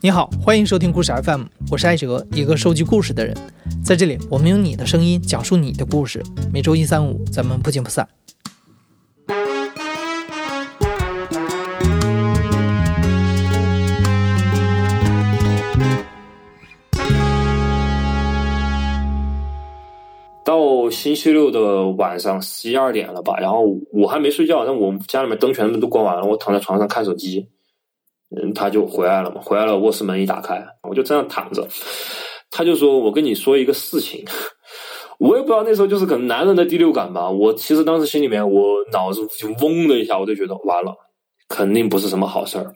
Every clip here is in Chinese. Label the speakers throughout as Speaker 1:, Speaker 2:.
Speaker 1: 你好，欢迎收听故事 FM，我是艾哲，一个收集故事的人。在这里，我们用你的声音讲述你的故事。每周一、三、五，咱们不见不散。
Speaker 2: 期六的晚上十一二点了吧，然后我还没睡觉，那我家里面灯全部都关完了，我躺在床上看手机。嗯，他就回来了嘛，回来了，卧室门一打开，我就这样躺着，他就说：“我跟你说一个事情。”我也不知道那时候就是可能男人的第六感吧。我其实当时心里面，我脑子就嗡的一下，我就觉得完了，肯定不是什么好事儿，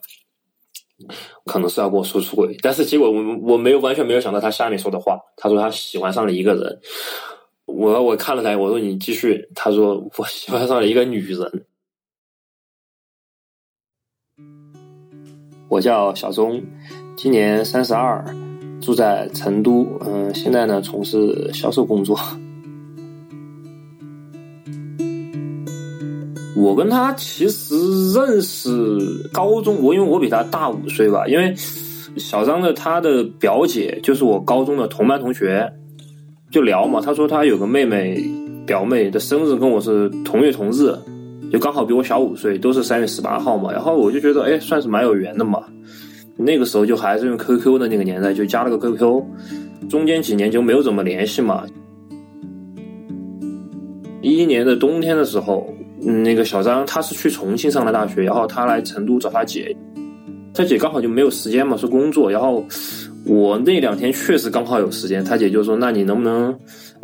Speaker 2: 可能是要跟我说出轨。但是结果我我没有完全没有想到他下面说的话，他说他喜欢上了一个人。我我看了他，我说你继续。他说我喜欢上了一个女人。我叫小钟，今年三十二，住在成都。嗯，现在呢从事销售工作。我跟他其实认识高中，我因为我比他大五岁吧。因为小张的他的表姐就是我高中的同班同学，就聊嘛。他说他有个妹妹表妹的生日跟我是同月同日。就刚好比我小五岁，都是三月十八号嘛，然后我就觉得，哎，算是蛮有缘的嘛。那个时候就还是用 QQ 的那个年代，就加了个 QQ，中间几年就没有怎么联系嘛。一一年的冬天的时候，那个小张他是去重庆上的大学，然后他来成都找他姐，他姐刚好就没有时间嘛，是工作，然后我那两天确实刚好有时间，他姐就说，那你能不能？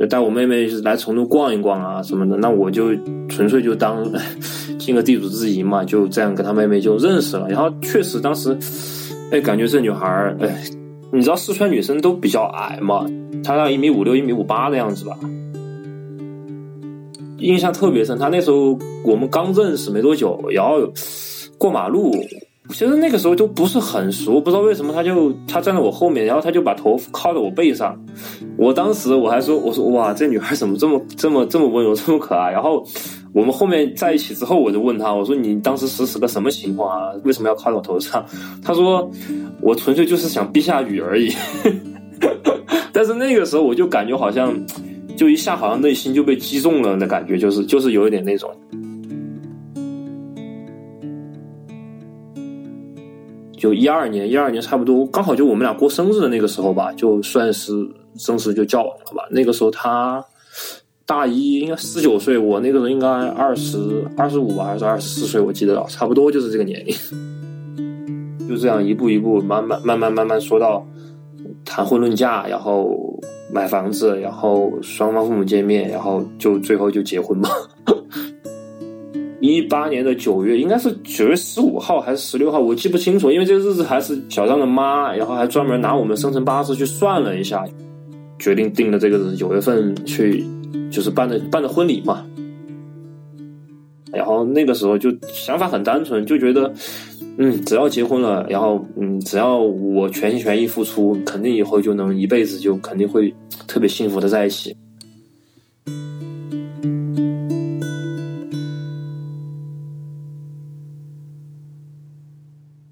Speaker 2: 带我妹妹来成都逛一逛啊什么的，那我就纯粹就当 尽个地主之谊嘛，就这样跟她妹妹就认识了。然后确实当时，哎，感觉这女孩儿，哎，你知道四川女生都比较矮嘛，她大概一米五六、一米五八的样子吧，印象特别深。她那时候我们刚认识没多久，然后过马路。其实那个时候都不是很熟，不知道为什么他就他站在我后面，然后他就把头靠在我背上。我当时我还说我说哇这女孩怎么这么这么这么温柔这么可爱。然后我们后面在一起之后，我就问他我说你当时是是个什么情况啊？为什么要靠在我头上？他说我纯粹就是想避下雨而已。但是那个时候我就感觉好像就一下好像内心就被击中了的感觉，就是就是有一点那种。就一二年，一二年差不多刚好就我们俩过生日的那个时候吧，就算是正式就交往了吧。那个时候他大一，应该十九岁，我那个时候应该二十二十五吧，还是二十四岁？我记得差不多就是这个年龄。就这样一步一步，慢慢慢慢慢慢说到谈婚论嫁，然后买房子，然后双方父母见面，然后就最后就结婚嘛。一八年的九月，应该是九月十五号还是十六号，我记不清楚，因为这个日子还是小张的妈，然后还专门拿我们生辰八字去算了一下，决定定的这个日子九月份去，就是办的办的婚礼嘛。然后那个时候就想法很单纯，就觉得，嗯，只要结婚了，然后嗯，只要我全心全意付出，肯定以后就能一辈子就肯定会特别幸福的在一起。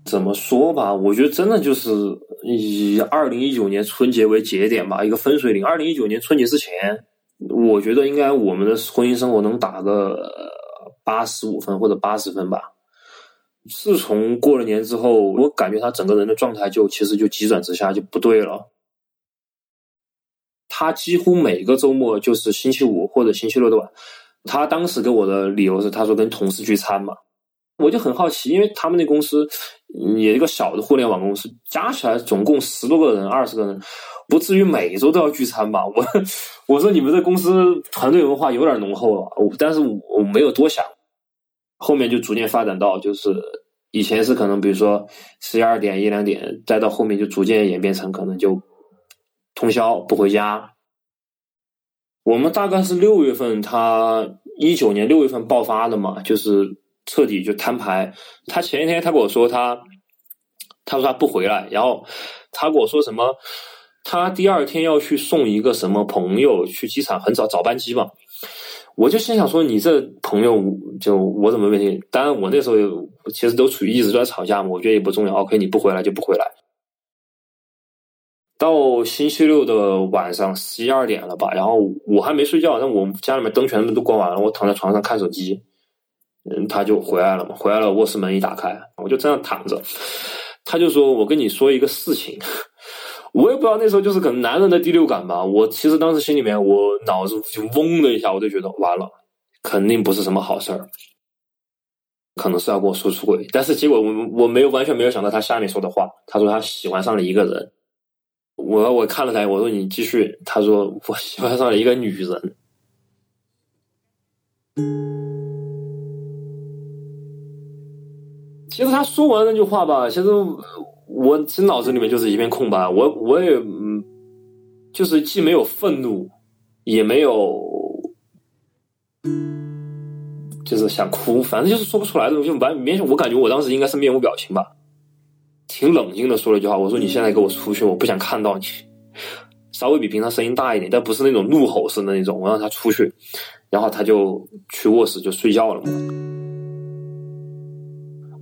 Speaker 2: 怎么说吧，我觉得真的就是以二零一九年春节为节点吧，一个分水岭。二零一九年春节之前，我觉得应该我们的婚姻生活能打个八十五分或者八十分吧。自从过了年之后，我感觉他整个人的状态就其实就急转直下，就不对了。他几乎每个周末就是星期五或者星期六的晚，他当时给我的理由是，他说跟同事聚餐嘛。我就很好奇，因为他们那公司也一个小的互联网公司，加起来总共十多个人、二十个人，不至于每周都要聚餐吧？我 我说你们这公司团队文化有点浓厚了，我但是我没有多想，后面就逐渐发展到，就是以前是可能比如说十一二点一两点，再到后面就逐渐演变成可能就通宵不回家。我们大概是六月份，他一九年六月份爆发的嘛，就是。彻底就摊牌。他前一天他跟我说他，他说他不回来，然后他跟我说什么，他第二天要去送一个什么朋友去机场，很早早班机嘛。我就心想说，你这朋友就我怎么问题？当然，我那时候其实都处于一直在吵架嘛，我觉得也不重要。OK，你不回来就不回来。到星期六的晚上十一二点了吧，然后我还没睡觉，但我家里面灯全部都关完了，我躺在床上看手机，嗯，他就回来了嘛，回来了，卧室门一打开，我就这样躺着，他就说：“我跟你说一个事情。”我也不知道那时候就是可能男人的第六感吧，我其实当时心里面我脑子就嗡的一下，我就觉得完了，肯定不是什么好事儿，可能是要跟我说出轨，但是结果我我没有完全没有想到他下面说的话，他说他喜欢上了一个人。我我看了他，我说你继续。他说我喜欢上了一个女人。其实他说完那句话吧，其实我其实脑子里面就是一片空白。我我也嗯，就是既没有愤怒，也没有，就是想哭，反正就是说不出来的东西。完，明显我感觉我当时应该是面无表情吧。挺冷静的说了一句话，我说你现在给我出去，我不想看到你。稍微比平常声音大一点，但不是那种怒吼式的那种。我让他出去，然后他就去卧室就睡觉了嘛。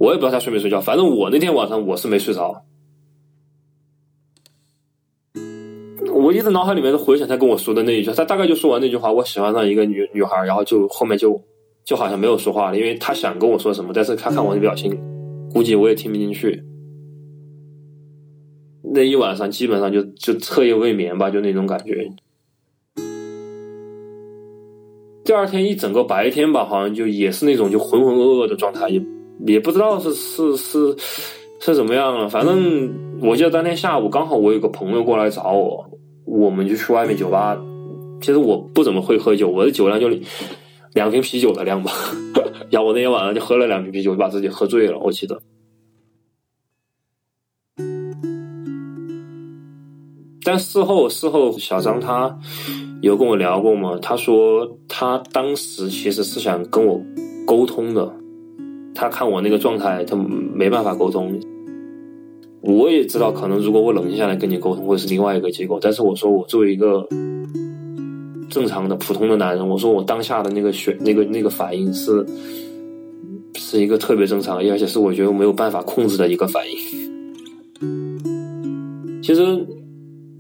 Speaker 2: 我也不知道他睡没睡觉，反正我那天晚上我是没睡着。我一直脑海里面回想他跟我说的那一句，他大概就说完那句话，我喜欢上一个女女孩，然后就后面就就好像没有说话了，因为他想跟我说什么，但是他看我的表情，估计我也听不进去。那一晚上基本上就就彻夜未眠吧，就那种感觉。第二天一整个白天吧，好像就也是那种就浑浑噩噩的状态，也也不知道是是是是怎么样了。反正我记得当天下午刚好我有个朋友过来找我，我们就去外面酒吧。其实我不怎么会喝酒，我的酒量就两瓶啤酒的量吧。然后我那天晚上就喝了两瓶啤酒，就把自己喝醉了。我记得。但事后，事后小张他有跟我聊过吗？他说他当时其实是想跟我沟通的，他看我那个状态，他没办法沟通。我也知道，可能如果我冷静下来跟你沟通，会是另外一个结果。但是我说，我作为一个正常的、普通的男人，我说我当下的那个选、那个、那个反应是是一个特别正常，而且是我觉得没有办法控制的一个反应。其实。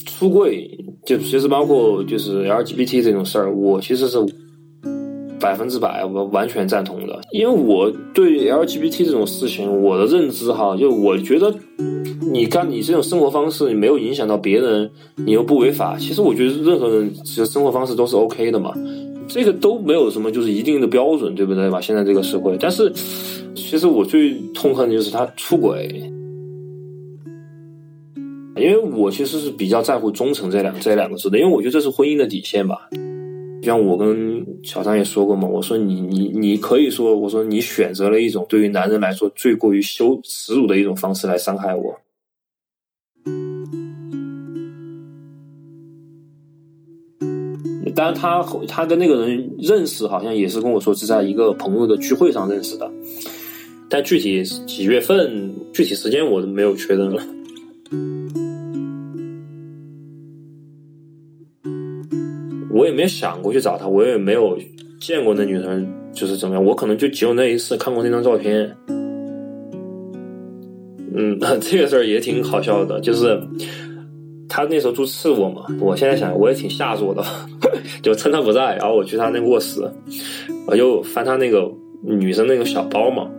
Speaker 2: 出柜就其实包括就是 LGBT 这种事儿，我其实是百分之百我完全赞同的，因为我对 LGBT 这种事情我的认知哈，就我觉得你干你这种生活方式，你没有影响到别人，你又不违法，其实我觉得任何人其实生活方式都是 OK 的嘛，这个都没有什么就是一定的标准，对不对吧？现在这个社会，但是其实我最痛恨的就是他出轨。因为我其实是比较在乎忠诚这两这两个字的，因为我觉得这是婚姻的底线吧。像我跟小张也说过嘛，我说你你你可以说，我说你选择了一种对于男人来说最过于羞耻辱的一种方式来伤害我。当然，他他跟那个人认识，好像也是跟我说是在一个朋友的聚会上认识的，但具体几月份、具体时间我都没有确认了。我也没有想过去找她，我也没有见过那女生，就是怎么样？我可能就只有那一次看过那张照片。嗯，这个事儿也挺好笑的，就是他那时候住次卧嘛。我现在想，我也挺下作的，就趁他不在，然后我去他那个卧室，我就翻他那个女生那个小包嘛，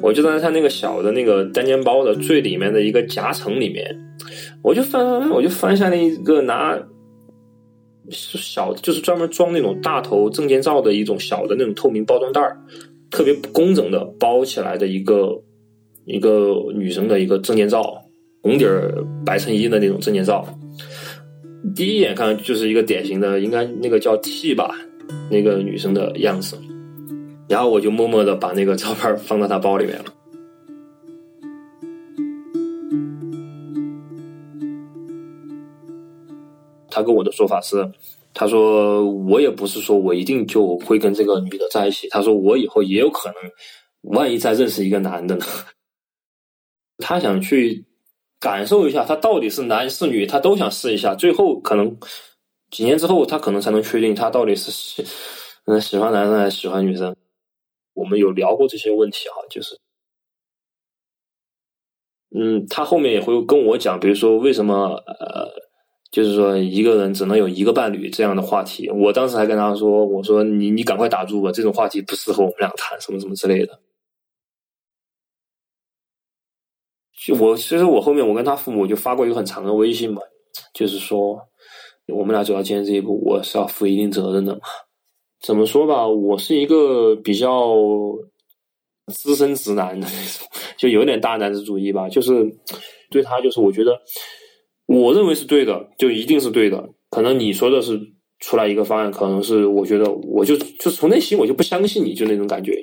Speaker 2: 我就在他那个小的那个单肩包的最里面的一个夹层里面，我就翻翻翻，我就翻下那一个拿。小，就是专门装那种大头证件照的一种小的那种透明包装袋儿，特别工整的包起来的一个一个女生的一个证件照，红底儿白衬衣的那种证件照。第一眼看就是一个典型的，应该那个叫 T 吧，那个女生的样子。然后我就默默的把那个照片放到她包里面了。他跟我的说法是，他说我也不是说我一定就会跟这个女的在一起。他说我以后也有可能，万一再认识一个男的呢？他想去感受一下，他到底是男是女，他都想试一下。最后可能几年之后，他可能才能确定他到底是嗯，喜欢男生还是喜欢女生？我们有聊过这些问题啊，就是，嗯，他后面也会跟我讲，比如说为什么呃，就是说一个人只能有一个伴侣这样的话题。我当时还跟他说，我说你你赶快打住吧，这种话题不适合我们俩谈，什么什么之类的。就我其实我后面我跟他父母就发过一个很长的微信嘛，就是说我们俩走到今天这一步，我是要负一定责任的嘛。怎么说吧，我是一个比较资深直男的那种，就有点大男子主义吧。就是对他，就是我觉得我认为是对的，就一定是对的。可能你说的是出来一个方案，可能是我觉得我就就从内心我就不相信你就那种感觉。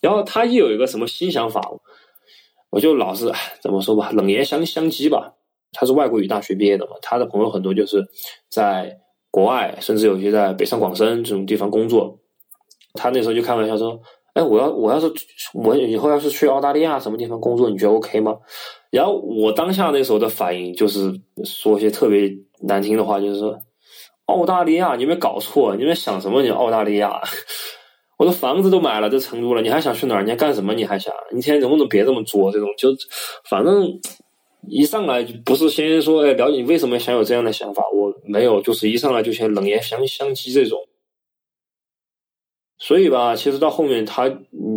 Speaker 2: 然后他一有一个什么新想法，我就老是怎么说吧，冷言相相讥吧。他是外国语大学毕业的嘛，他的朋友很多就是在。国外甚至有些在北上广深这种地方工作，他那时候就开玩笑说：“哎，我要我要是我以后要是去澳大利亚什么地方工作，你觉得 OK 吗？”然后我当下那时候的反应就是说些特别难听的话，就是说：“澳大利亚，你有没有搞错？你们想什么？你澳大利亚，我的房子都买了，在成都了，你还想去哪儿？你还干什么？你还想？你天能不能别这么作？这种就反正。”一上来就不是先说哎了解你为什么想有这样的想法，我没有，就是一上来就先冷言相相讥这种。所以吧，其实到后面他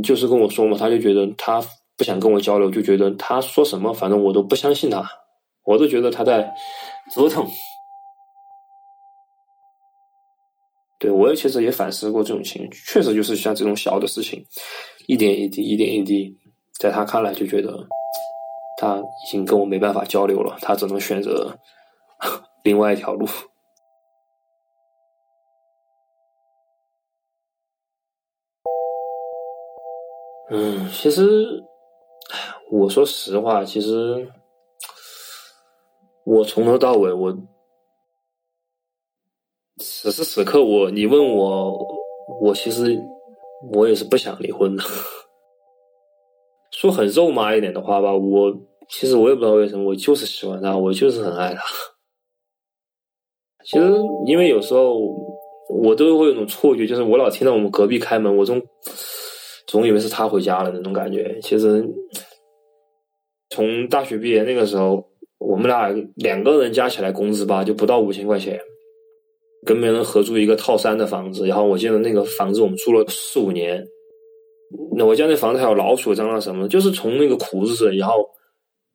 Speaker 2: 就是跟我说嘛，他就觉得他不想跟我交流，就觉得他说什么反正我都不相信他，我都觉得他在折腾。对我也其实也反思过这种情，确实就是像这种小的事情，一点一滴，一点一滴，在他看来就觉得。他已经跟我没办法交流了，他只能选择 另外一条路。嗯，其实，我说实话，其实我从头到尾，我此时此刻，我你问我，我其实我也是不想离婚的。说很肉麻一点的话吧，我其实我也不知道为什么，我就是喜欢他，我就是很爱他。其实因为有时候我都会有种错觉，就是我老听到我们隔壁开门，我总总以为是他回家了那种感觉。其实从大学毕业那个时候，我们俩两个人加起来工资吧，就不到五千块钱，跟别人合租一个套三的房子，然后我记得那个房子我们住了四五年。那我家那房子还有老鼠蟑螂什么的，就是从那个苦日子，然后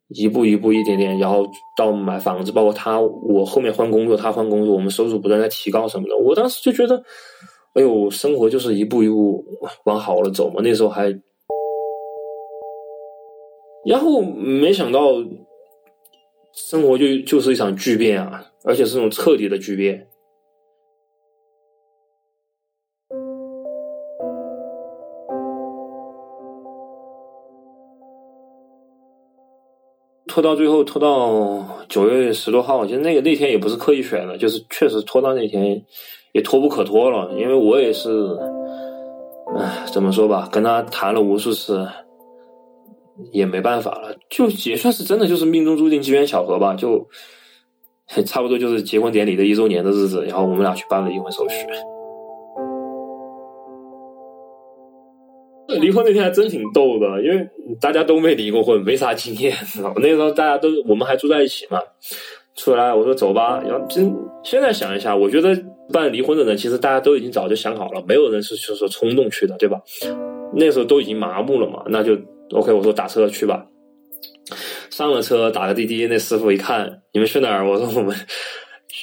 Speaker 2: 一步一步一点点，然后到买房子，包括他我后面换工作，他换工作，我们收入不断在提高什么的。我当时就觉得，哎呦，生活就是一步一步往好了走嘛。那时候还，然后没想到，生活就就是一场巨变啊，而且是那种彻底的巨变。拖到最后，拖到九月十多号，其实那个那天也不是刻意选的，就是确实拖到那天也拖不可拖了。因为我也是，唉，怎么说吧，跟他谈了无数次，也没办法了，就也算是真的就是命中注定、机缘巧合吧。就 差不多就是结婚典礼的一周年的日子，然后我们俩去办了离婚手续。离婚那天还真挺逗的，因为大家都没离过婚，没啥经验。那时候大家都我们还住在一起嘛，出来我说走吧。然后真现在想一下，我觉得办离婚的人其实大家都已经早就想好了，没有人是就是说冲动去的，对吧？那时候都已经麻木了嘛，那就 OK。我说打车去吧，上了车打个滴滴，那师傅一看你们去哪儿？我说我们。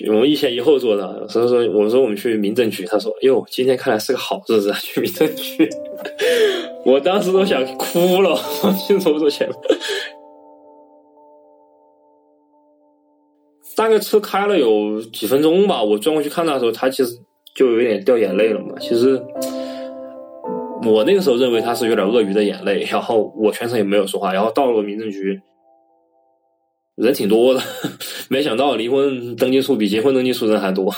Speaker 2: 我们一前一后坐的，所以说我说我们去民政局，他说哟，今天看来是个好日子，去民政局。我当时都想哭了，清楚多钱？大概车开了有几分钟吧，我转过去看他的时候，他其实就有点掉眼泪了嘛。其实我那个时候认为他是有点鳄鱼的眼泪，然后我全程也没有说话，然后到了民政局。人挺多的，没想到离婚登记处比结婚登记处人还多。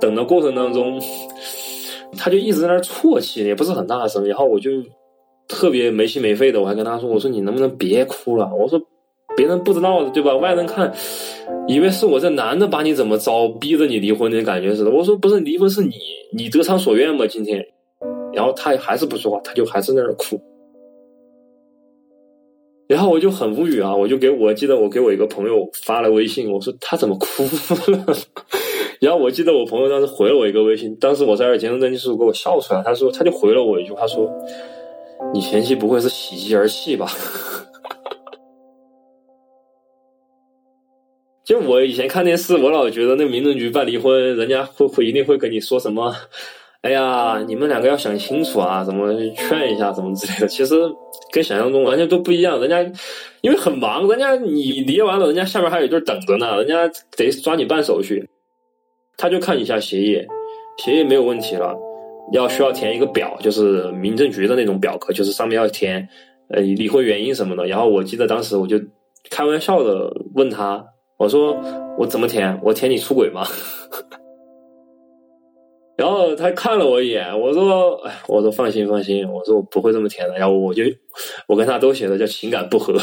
Speaker 2: 等的过程当中，他就一直在那啜泣，也不是很大声。然后我就特别没心没肺的，我还跟他说：“我说你能不能别哭了？我说别人不知道的，对吧？外人看以为是我这男的把你怎么着，逼着你离婚的感觉似的。我说不是，离婚是你，你得偿所愿吗？今天，然后他还是不说话，他就还是在那哭。然后我就很无语啊，我就给我记得我给我一个朋友发了微信，我说他怎么哭了？然后我记得我朋友当时回了我一个微信，当时我在那结婚登记处给我笑出来，他说他就回了我一句话说：“你前妻不会是喜极而泣吧？” 就我以前看电视，我老觉得那民政局办离婚，人家会会一定会跟你说什么，哎呀，你们两个要想清楚啊，怎么劝一下，什么之类的。其实跟想象中完全都不一样。人家因为很忙，人家你离完了，人家下面还有一对等着呢，人家得抓紧办手续。他就看一下协议，协议没有问题了，要需要填一个表，就是民政局的那种表格，就是上面要填呃离婚原因什么的。然后我记得当时我就开玩笑的问他。我说我怎么填？我填你出轨吗？然后他看了我一眼，我说：“哎，我说放心放心，我说我不会这么填的。”然后我就我跟他都写的叫情感不和。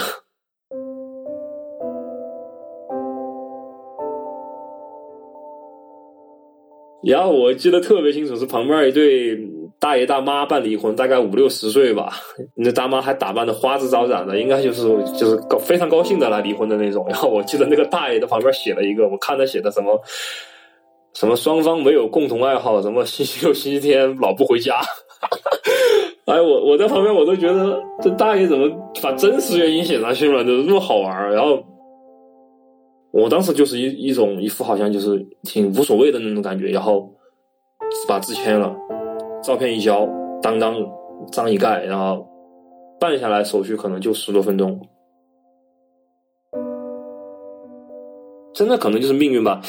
Speaker 2: 然后我记得特别清楚，是旁边一对。大爷大妈办离婚，大概五六十岁吧，那大妈还打扮的花枝招展的，应该就是就是高非常高兴的来离婚的那种。然后我记得那个大爷的旁边写了一个，我看他写的什么什么双方没有共同爱好，什么星期六星期天老不回家。哎，我我在旁边我都觉得这大爷怎么把真实原因写上去了，怎么这么好玩。然后我当时就是一一种一副好像就是挺无所谓的那种感觉，然后把字签了。照片一交，当当章一盖，然后办下来手续可能就十多分钟，真的可能就是命运吧。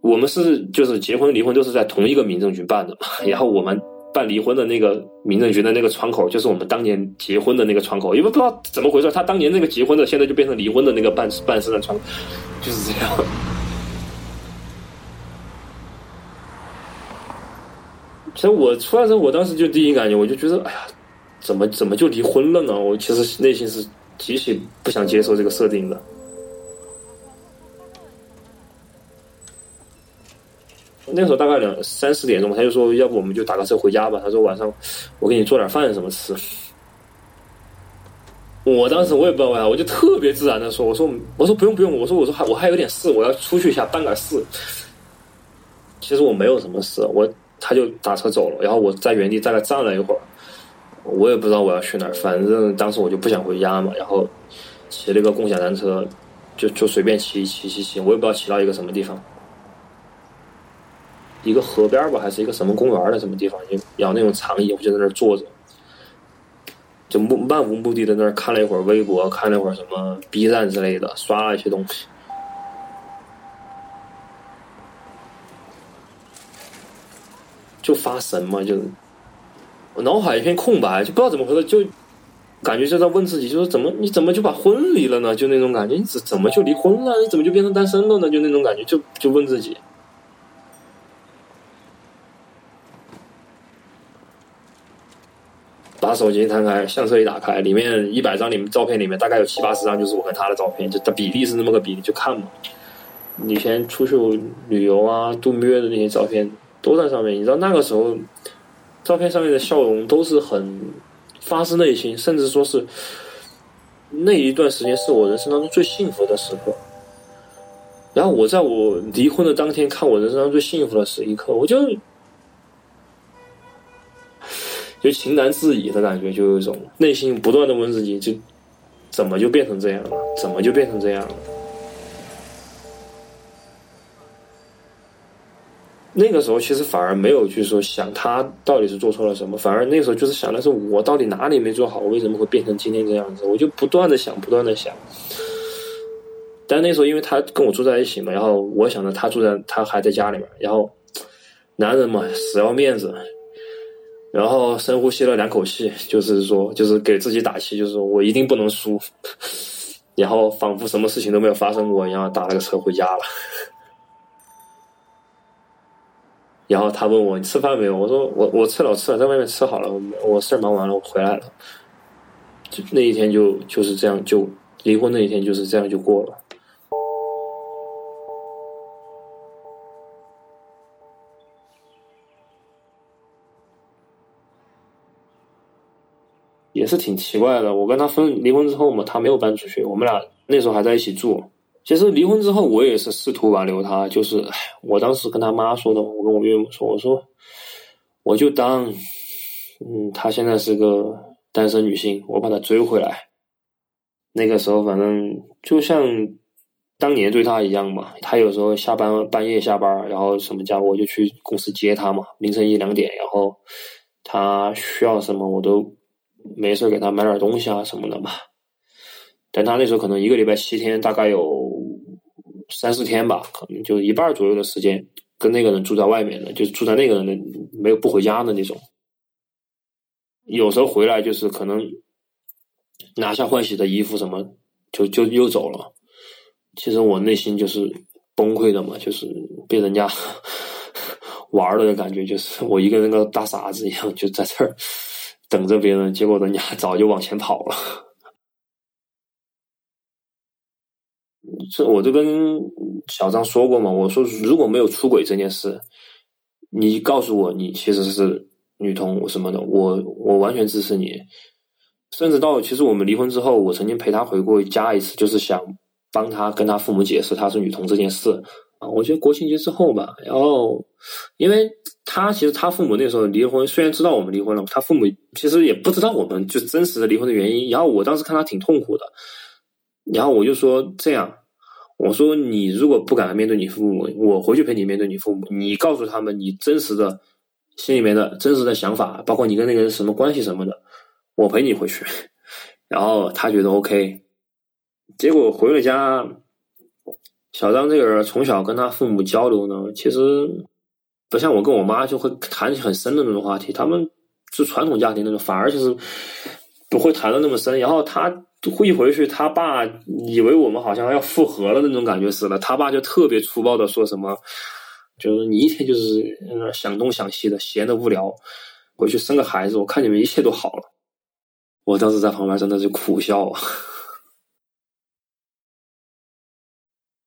Speaker 2: 我们是就是结婚离婚都是在同一个民政局办的，然后我们办离婚的那个民政局的那个窗口，就是我们当年结婚的那个窗口，因为不知道怎么回事，他当年那个结婚的，现在就变成离婚的那个办办事的窗口，就是这样。其实我出来之后，我当时就第一感觉，我就觉得，哎呀，怎么怎么就离婚了呢？我其实内心是极其不想接受这个设定的。那时候大概两三四点钟，他就说，要不我们就打个车回家吧。他说晚上我给你做点饭什么吃。我当时我也不知道为啥，我就特别自然的说，我说我说不用不用，我说我说还我还有点事，我要出去一下办个事。其实我没有什么事，我。他就打车走了，然后我在原地在那站了一会儿，我也不知道我要去哪儿，反正当时我就不想回家嘛，然后骑了个共享单车，就就随便骑骑骑骑，我也不知道骑到一个什么地方，一个河边吧，还是一个什么公园的什么地方，就有那种长椅，我就在那儿坐着，就漫无目的的那儿看了一会儿微博，看了一会儿什么 B 站之类的，刷了一些东西。就发神嘛，就我脑海一片空白，就不知道怎么回事，就感觉就在问自己，就是怎么你怎么就把婚离了呢？就那种感觉，你怎怎么就离婚了？你怎么就变成单身了呢？就那种感觉，就就问自己。把手机一摊开，相册一打开，里面一百张里面照片里面大概有七八十张就是我和他的照片，就的比例是那么个比例，就看嘛。以前出去旅游啊、度蜜月的那些照片。都在上面，你知道那个时候，照片上面的笑容都是很发自内心，甚至说是那一段时间是我人生当中最幸福的时刻。然后我在我离婚的当天看我人生当中最幸福的时一刻，我就就情难自已的感觉，就有一种内心不断的问自己：就怎么就变成这样了？怎么就变成这样了？那个时候其实反而没有去说想他到底是做错了什么，反而那时候就是想的是我到底哪里没做好，为什么会变成今天这样子？我就不断的想，不断的想。但那时候因为他跟我住在一起嘛，然后我想着他住在他还在家里面，然后男人嘛死要面子，然后深呼吸了两口气，就是说就是给自己打气，就是说我一定不能输，然后仿佛什么事情都没有发生过一样，打了个车回家了。然后他问我你吃饭没有？我说我我吃了吃了，在外面吃好了。我事儿忙完了，我回来了。就那一天就就是这样，就离婚那一天就是这样就过了。也是挺奇怪的。我跟他分离婚之后嘛，他没有搬出去，我们俩那时候还在一起住。其实离婚之后，我也是试图挽留他，就是我当时跟他妈说的，我跟我岳母说，我说我就当，嗯，她现在是个单身女性，我把她追回来。那个时候反正就像当年对她一样嘛，她有时候下班半夜下班，然后什么家我就去公司接她嘛，凌晨一两点，然后她需要什么我都没事给她买点东西啊什么的嘛。但她那时候可能一个礼拜七天，大概有。三四天吧，可能就一半左右的时间跟那个人住在外面的，就是住在那个人的没有不回家的那种。有时候回来就是可能拿下换洗的衣服什么，就就又走了。其实我内心就是崩溃的嘛，就是被人家 玩了的感觉，就是我一个人个大傻子一样，就在这儿等着别人，结果人家 早就往前跑了。这我就跟小张说过嘛，我说如果没有出轨这件事，你告诉我你其实是女同什么的，我我完全支持你。甚至到其实我们离婚之后，我曾经陪他回过家一次，就是想帮他跟他父母解释他是女同这件事。我觉得国庆节之后吧，然后因为他其实他父母那时候离婚，虽然知道我们离婚了，他父母其实也不知道我们就真实的离婚的原因。然后我当时看他挺痛苦的，然后我就说这样。我说你如果不敢面对你父母，我回去陪你面对你父母。你告诉他们你真实的心里面的真实的想法，包括你跟那个人什么关系什么的，我陪你回去。然后他觉得 OK，结果回了家，小张这个人从小跟他父母交流呢，其实不像我跟我妈就会谈很深的那种话题，他们是传统家庭那种，反而就是不会谈的那么深。然后他。一回去，他爸以为我们好像要复合了那种感觉似的，他爸就特别粗暴的说什么，就是你一天就是那想东想西的，闲的无聊，回去生个孩子，我看你们一切都好了。我当时在旁边真的是苦笑。啊。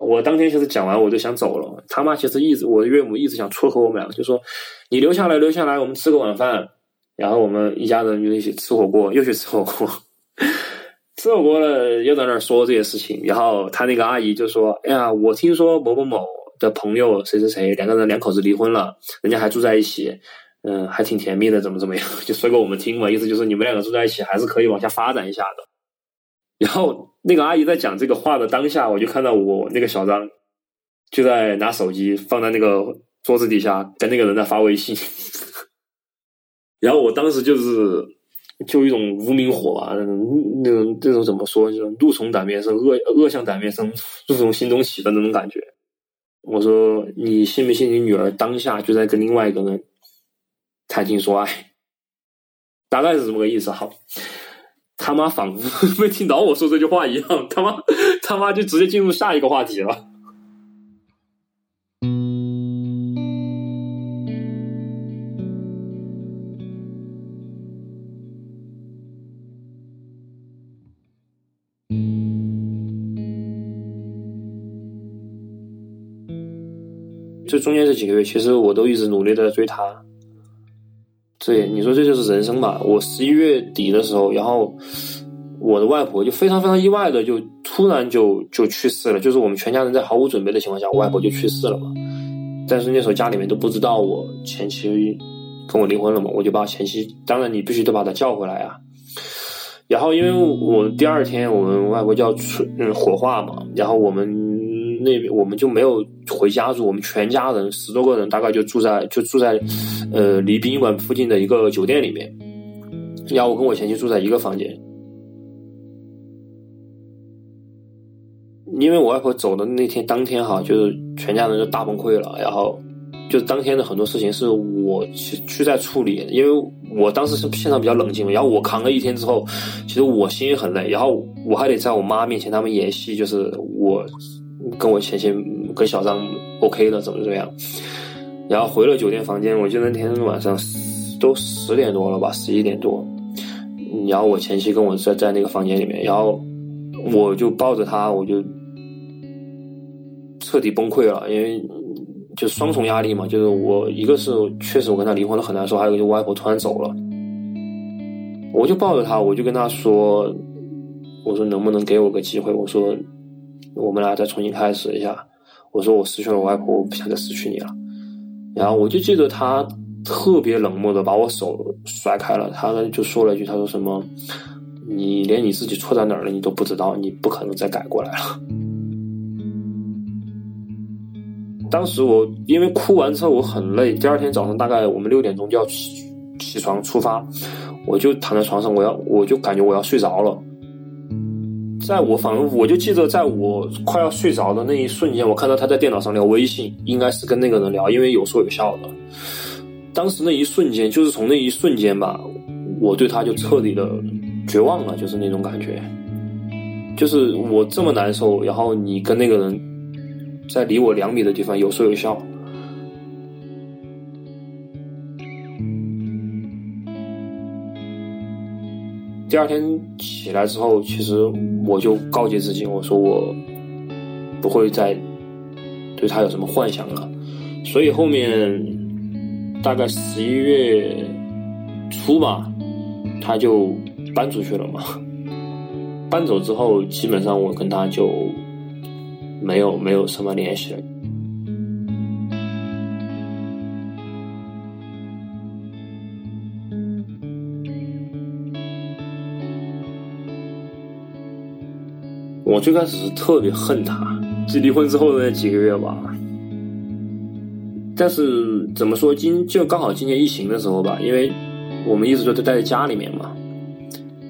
Speaker 2: 我当天其实讲完我就想走了，他妈其实一直，我岳母一直想撮合我们俩，就说你留下来，留下来，我们吃个晚饭，然后我们一家人就一起吃火锅，又去吃火锅。吃火锅了，又在那儿说这些事情，然后他那个阿姨就说：“哎呀，我听说某某某的朋友谁谁谁两个人两口子离婚了，人家还住在一起，嗯，还挺甜蜜的，怎么怎么样？就说给我们听嘛，意思就是你们两个住在一起还是可以往下发展一下的。”然后那个阿姨在讲这个话的当下，我就看到我那个小张就在拿手机放在那个桌子底下跟那个人在发微信，然后我当时就是。就一种无名火吧，那种那种这种怎么说？就是怒从胆边生，恶恶向胆边生，怒从心中起的那种感觉。我说，你信不信你女儿当下就在跟另外一个人谈情说爱？大概是这么个意思。好，他妈仿佛 没听到我说这句话一样，他妈他妈就直接进入下一个话题了。这中间这几个月，其实我都一直努力的追他对。你说这就是人生吧？我十一月底的时候，然后我的外婆就非常非常意外的就突然就就去世了，就是我们全家人在毫无准备的情况下，我外婆就去世了嘛。但是那时候家里面都不知道我前妻跟我离婚了嘛，我就把前妻，当然你必须得把她叫回来啊。然后因为我第二天我们外婆就要出嗯火化嘛，然后我们。那边我们就没有回家住，我们全家人十多个人，大概就住在就住在，呃，离殡仪馆附近的一个酒店里面。然后我跟我前妻住在一个房间，因为我外婆走的那天当天哈，就是全家人就大崩溃了。然后就当天的很多事情是我去去在处理，因为我当时是现场比较冷静，然后我扛了一天之后，其实我心也很累，然后我还得在我妈面前他们演戏，就是我。跟我前妻跟小张 OK 了，怎么怎么样？然后回了酒店房间，我记得那天晚上都十点多了吧，十一点多。然后我前妻跟我在在那个房间里面，然后我就抱着她，我就彻底崩溃了，因为就双重压力嘛，就是我一个是确实我跟她离婚了很难受，还有就外婆突然走了。我就抱着他，我就跟他说：“我说能不能给我个机会？我说我们俩再重新开始一下。我说我失去了我外婆，我不想再失去你了。”然后我就记得他特别冷漠的把我手甩开了，他就说了一句：“他说什么？你连你自己错在哪儿了你都不知道，你不可能再改过来了。”当时我因为哭完之后我很累，第二天早上大概我们六点钟就要起起床出发，我就躺在床上，我要我就感觉我要睡着了。在我反正我就记得，在我快要睡着的那一瞬间，我看到他在电脑上聊微信，应该是跟那个人聊，因为有说有笑的。当时那一瞬间，就是从那一瞬间吧，我对他就彻底的绝望了，就是那种感觉，就是我这么难受，然后你跟那个人。在离我两米的地方有说有笑。第二天起来之后，其实我就告诫自己，我说我不会再对他有什么幻想了。所以后面大概十一月初吧，他就搬出去了嘛。搬走之后，基本上我跟他就。没有，没有什么联系了。我最开始是特别恨他，就离婚之后的那几个月吧。但是怎么说，今就刚好今年疫情的时候吧，因为我们一直都待在家里面嘛。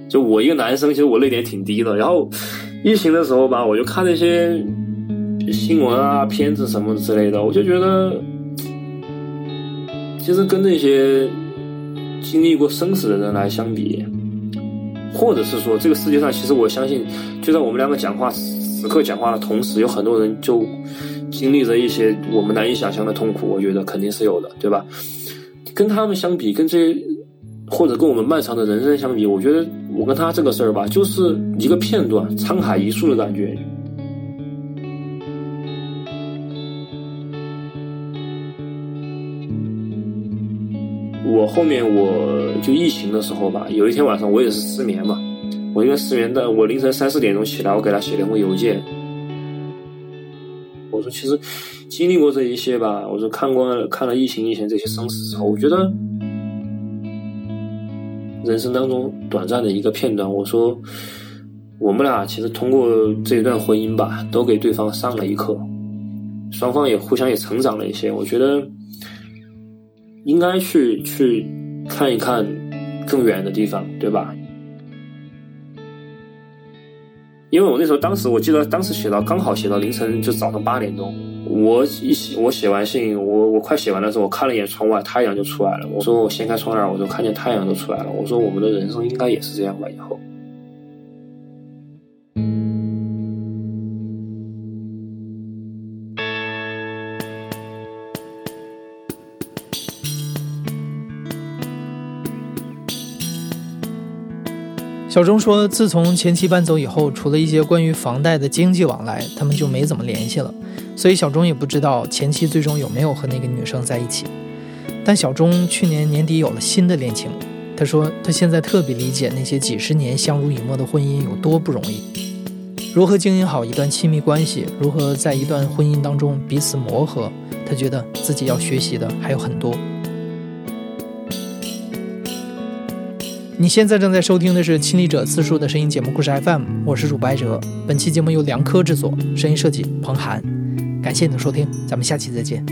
Speaker 2: 就我一个男生，其实我泪点挺低的。然后疫情的时候吧，我就看那些。新闻啊，片子什么之类的，我就觉得，其实跟那些经历过生死的人来相比，或者是说这个世界上，其实我相信，就在我们两个讲话时刻讲话的同时，有很多人就经历着一些我们难以想象的痛苦。我觉得肯定是有的，对吧？跟他们相比，跟这些或者跟我们漫长的人生相比，我觉得我跟他这个事儿吧，就是一个片段，沧海一粟的感觉。我后面我就疫情的时候吧，有一天晚上我也是失眠嘛，我因为失眠的，我凌晨三四点钟起来，我给他写了封邮件。我说其实经历过这一些吧，我说看过看了疫情以前这些生死之后，我觉得人生当中短暂的一个片段，我说我们俩其实通过这一段婚姻吧，都给对方上了一课，双方也互相也成长了一些，我觉得。应该去去看一看更远的地方，对吧？因为我那时候当时我记得当时写到刚好写到凌晨就早上八点钟，我一写我写完信，我我快写完的时候，我看了一眼窗外，太阳就出来了。我说我掀开窗帘，我就看见太阳都出来了。我说我们的人生应该也是这样吧，以后。
Speaker 1: 小钟说，自从前妻搬走以后，除了一些关于房贷的经济往来，他们就没怎么联系了。所以小钟也不知道前妻最终有没有和那个女生在一起。但小钟去年年底有了新的恋情。他说，他现在特别理解那些几十年相濡以沫的婚姻有多不容易，如何经营好一段亲密关系，如何在一段婚姻当中彼此磨合，他觉得自己要学习的还有很多。你现在正在收听的是《亲历者自述》的声音节目故事 FM，我是主播白哲。本期节目由梁科制作，声音设计彭涵。感谢你的收听，咱们下期再见。